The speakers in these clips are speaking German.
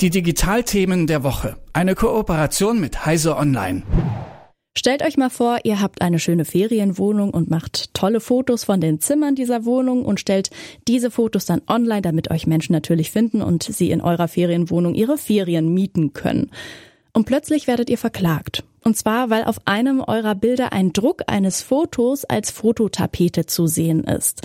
Die Digitalthemen der Woche. Eine Kooperation mit Heise Online. Stellt euch mal vor, ihr habt eine schöne Ferienwohnung und macht tolle Fotos von den Zimmern dieser Wohnung und stellt diese Fotos dann online, damit euch Menschen natürlich finden und sie in eurer Ferienwohnung ihre Ferien mieten können. Und plötzlich werdet ihr verklagt. Und zwar, weil auf einem eurer Bilder ein Druck eines Fotos als Fototapete zu sehen ist.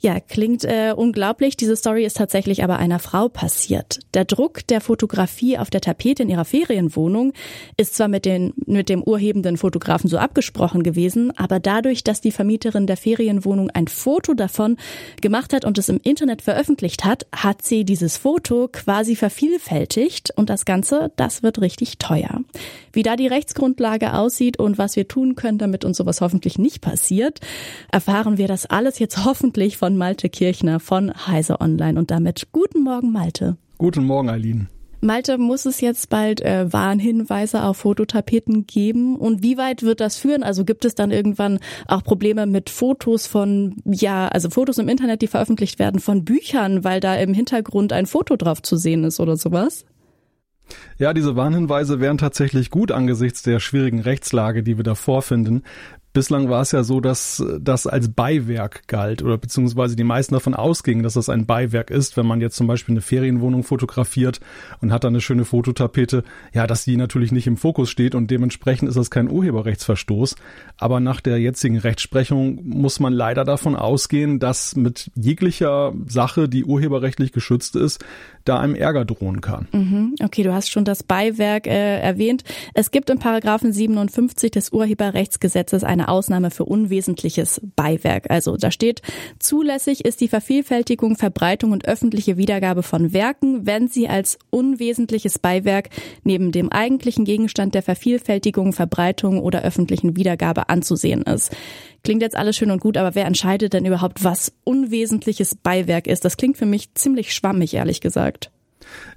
Ja, klingt äh, unglaublich. Diese Story ist tatsächlich aber einer Frau passiert. Der Druck der Fotografie auf der Tapete in ihrer Ferienwohnung ist zwar mit, den, mit dem urhebenden Fotografen so abgesprochen gewesen, aber dadurch, dass die Vermieterin der Ferienwohnung ein Foto davon gemacht hat und es im Internet veröffentlicht hat, hat sie dieses Foto quasi vervielfältigt und das Ganze, das wird richtig teuer. Wie da die Rechtsgrundlage aussieht und was wir tun können, damit uns sowas hoffentlich nicht passiert, erfahren wir das alles jetzt hoffentlich von von Malte Kirchner von Heise Online. Und damit guten Morgen, Malte. Guten Morgen, Eileen. Malte, muss es jetzt bald äh, Warnhinweise auf Fototapeten geben? Und wie weit wird das führen? Also gibt es dann irgendwann auch Probleme mit Fotos von, ja, also Fotos im Internet, die veröffentlicht werden von Büchern, weil da im Hintergrund ein Foto drauf zu sehen ist oder sowas? Ja, diese Warnhinweise wären tatsächlich gut angesichts der schwierigen Rechtslage, die wir da vorfinden. Bislang war es ja so, dass das als Beiwerk galt oder beziehungsweise die meisten davon ausgingen, dass das ein Beiwerk ist, wenn man jetzt zum Beispiel eine Ferienwohnung fotografiert und hat dann eine schöne Fototapete, ja, dass die natürlich nicht im Fokus steht und dementsprechend ist das kein Urheberrechtsverstoß. Aber nach der jetzigen Rechtsprechung muss man leider davon ausgehen, dass mit jeglicher Sache, die urheberrechtlich geschützt ist, da einem Ärger drohen kann. Mhm. Okay, du hast schon das Beiwerk äh, erwähnt. Es gibt im Paragraphen 57 des Urheberrechtsgesetzes eine Ausnahme für unwesentliches Beiwerk. Also da steht, zulässig ist die Vervielfältigung, Verbreitung und öffentliche Wiedergabe von Werken, wenn sie als unwesentliches Beiwerk neben dem eigentlichen Gegenstand der Vervielfältigung, Verbreitung oder öffentlichen Wiedergabe anzusehen ist. Klingt jetzt alles schön und gut, aber wer entscheidet denn überhaupt, was unwesentliches Beiwerk ist? Das klingt für mich ziemlich schwammig, ehrlich gesagt.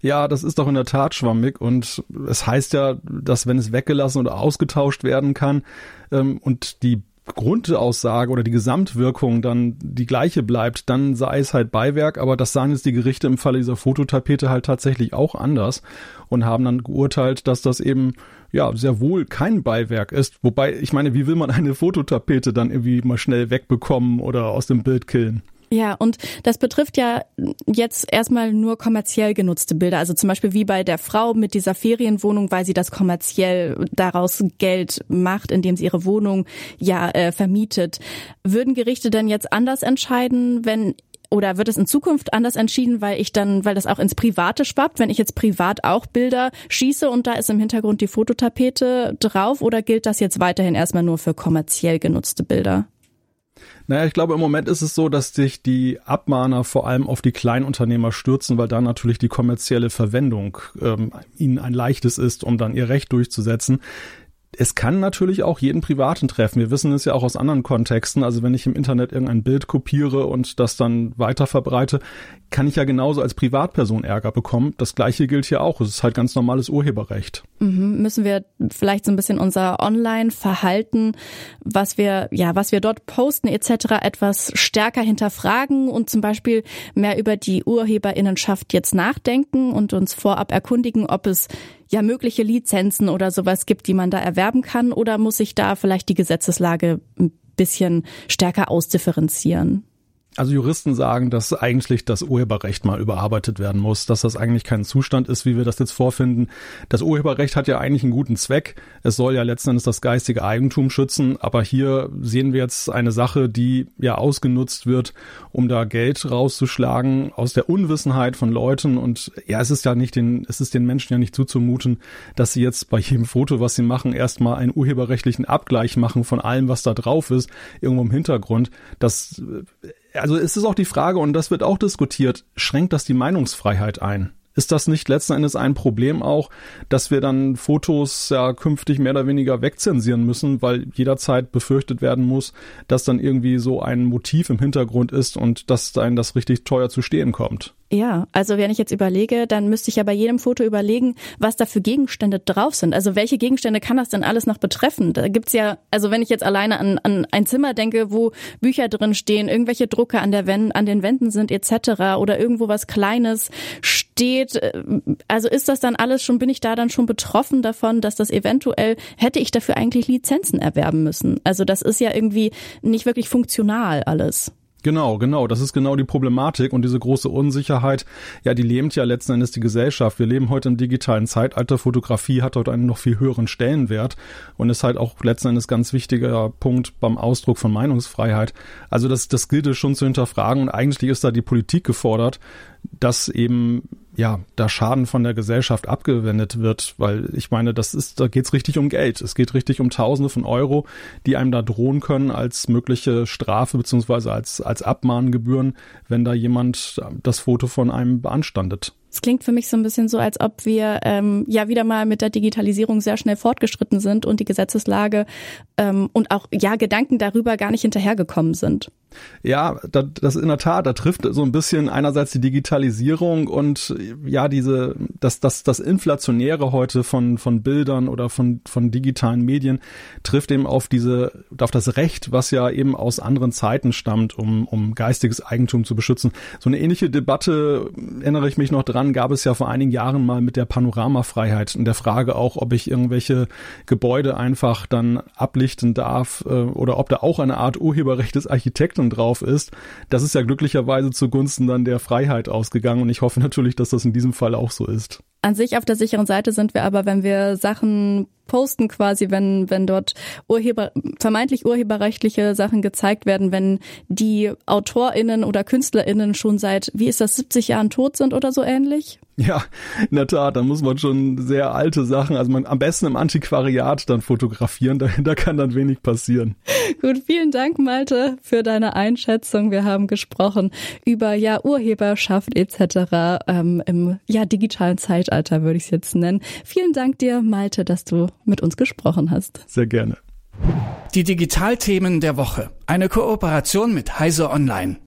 Ja, das ist doch in der Tat schwammig und es heißt ja, dass wenn es weggelassen oder ausgetauscht werden kann ähm, und die Grundaussage oder die Gesamtwirkung dann die gleiche bleibt, dann sei es halt Beiwerk, aber das sahen jetzt die Gerichte im Falle dieser Fototapete halt tatsächlich auch anders und haben dann geurteilt, dass das eben ja sehr wohl kein Beiwerk ist. Wobei, ich meine, wie will man eine Fototapete dann irgendwie mal schnell wegbekommen oder aus dem Bild killen? Ja, und das betrifft ja jetzt erstmal nur kommerziell genutzte Bilder. Also zum Beispiel wie bei der Frau mit dieser Ferienwohnung, weil sie das kommerziell daraus Geld macht, indem sie ihre Wohnung ja äh, vermietet. Würden Gerichte denn jetzt anders entscheiden, wenn oder wird es in Zukunft anders entschieden, weil ich dann, weil das auch ins Private schwappt, wenn ich jetzt privat auch Bilder schieße und da ist im Hintergrund die Fototapete drauf oder gilt das jetzt weiterhin erstmal nur für kommerziell genutzte Bilder? Naja, ich glaube, im Moment ist es so, dass sich die Abmahner vor allem auf die Kleinunternehmer stürzen, weil da natürlich die kommerzielle Verwendung ähm, ihnen ein leichtes ist, um dann ihr Recht durchzusetzen es kann natürlich auch jeden Privaten treffen. Wir wissen es ja auch aus anderen Kontexten. Also wenn ich im Internet irgendein Bild kopiere und das dann weiter verbreite, kann ich ja genauso als Privatperson Ärger bekommen. Das gleiche gilt hier auch. Es ist halt ganz normales Urheberrecht. Mhm. Müssen wir vielleicht so ein bisschen unser Online-Verhalten, was wir, ja, was wir dort posten etc. etwas stärker hinterfragen und zum Beispiel mehr über die Urheberinnenschaft jetzt nachdenken und uns vorab erkundigen, ob es ja mögliche Lizenzen oder sowas gibt, die man da erwerben kann? Oder muss sich da vielleicht die Gesetzeslage ein bisschen stärker ausdifferenzieren? Also Juristen sagen, dass eigentlich das Urheberrecht mal überarbeitet werden muss, dass das eigentlich kein Zustand ist, wie wir das jetzt vorfinden. Das Urheberrecht hat ja eigentlich einen guten Zweck. Es soll ja letzten Endes das geistige Eigentum schützen, aber hier sehen wir jetzt eine Sache, die ja ausgenutzt wird, um da Geld rauszuschlagen aus der Unwissenheit von Leuten und ja, es ist ja nicht den, es ist den Menschen ja nicht zuzumuten, dass sie jetzt bei jedem Foto, was sie machen, erstmal einen urheberrechtlichen Abgleich machen von allem, was da drauf ist, irgendwo im Hintergrund. Das also es ist auch die Frage, und das wird auch diskutiert, schränkt das die Meinungsfreiheit ein? Ist das nicht letzten Endes ein Problem auch, dass wir dann Fotos ja künftig mehr oder weniger wegzensieren müssen, weil jederzeit befürchtet werden muss, dass dann irgendwie so ein Motiv im Hintergrund ist und dass dann das richtig teuer zu stehen kommt? Ja, also wenn ich jetzt überlege, dann müsste ich ja bei jedem Foto überlegen, was da für Gegenstände drauf sind. Also welche Gegenstände kann das denn alles noch betreffen? Da gibt's ja, also wenn ich jetzt alleine an, an ein Zimmer denke, wo Bücher drin stehen, irgendwelche Drucke an, der Wend, an den Wänden sind etc. oder irgendwo was Kleines steht. Äh, also ist das dann alles schon, bin ich da dann schon betroffen davon, dass das eventuell, hätte ich dafür eigentlich Lizenzen erwerben müssen? Also das ist ja irgendwie nicht wirklich funktional alles. Genau, genau. Das ist genau die Problematik und diese große Unsicherheit, ja, die lähmt ja letzten Endes die Gesellschaft. Wir leben heute im digitalen Zeitalter. Fotografie hat dort einen noch viel höheren Stellenwert und ist halt auch letzten Endes ganz wichtiger Punkt beim Ausdruck von Meinungsfreiheit. Also das, das gilt es schon zu hinterfragen und eigentlich ist da die Politik gefordert, dass eben ja, da Schaden von der Gesellschaft abgewendet wird, weil ich meine, das ist, da geht's richtig um Geld. Es geht richtig um Tausende von Euro, die einem da drohen können als mögliche Strafe beziehungsweise als, als Abmahngebühren, wenn da jemand das Foto von einem beanstandet. Es klingt für mich so ein bisschen so, als ob wir ähm, ja wieder mal mit der Digitalisierung sehr schnell fortgeschritten sind und die Gesetzeslage ähm, und auch ja Gedanken darüber gar nicht hinterhergekommen sind. Ja, das, das in der Tat, da trifft so ein bisschen einerseits die Digitalisierung und ja, diese, das, das, das Inflationäre heute von, von Bildern oder von, von digitalen Medien trifft eben auf diese, auf das Recht, was ja eben aus anderen Zeiten stammt, um, um geistiges Eigentum zu beschützen. So eine ähnliche Debatte, erinnere ich mich noch dran, gab es ja vor einigen Jahren mal mit der Panoramafreiheit und der Frage auch, ob ich irgendwelche Gebäude einfach dann ablichten darf äh, oder ob da auch eine Art Urheberrecht des Architekten drauf ist. Das ist ja glücklicherweise zugunsten dann der Freiheit ausgegangen und ich hoffe natürlich, dass das in diesem Fall auch so ist. An sich auf der sicheren Seite sind wir aber, wenn wir Sachen posten quasi, wenn, wenn dort Urheber, vermeintlich urheberrechtliche Sachen gezeigt werden, wenn die AutorInnen oder KünstlerInnen schon seit, wie ist das, 70 Jahren tot sind oder so ähnlich? Ja, in der Tat, da muss man schon sehr alte Sachen, also man am besten im Antiquariat dann fotografieren, dahinter kann dann wenig passieren. Gut, vielen Dank, Malte, für deine Einschätzung. Wir haben gesprochen über ja Urheberschaft etc. Ähm, im ja digitalen Zeitalter, würde ich es jetzt nennen. Vielen Dank dir, Malte, dass du mit uns gesprochen hast. Sehr gerne. Die Digitalthemen der Woche. Eine Kooperation mit Heise Online.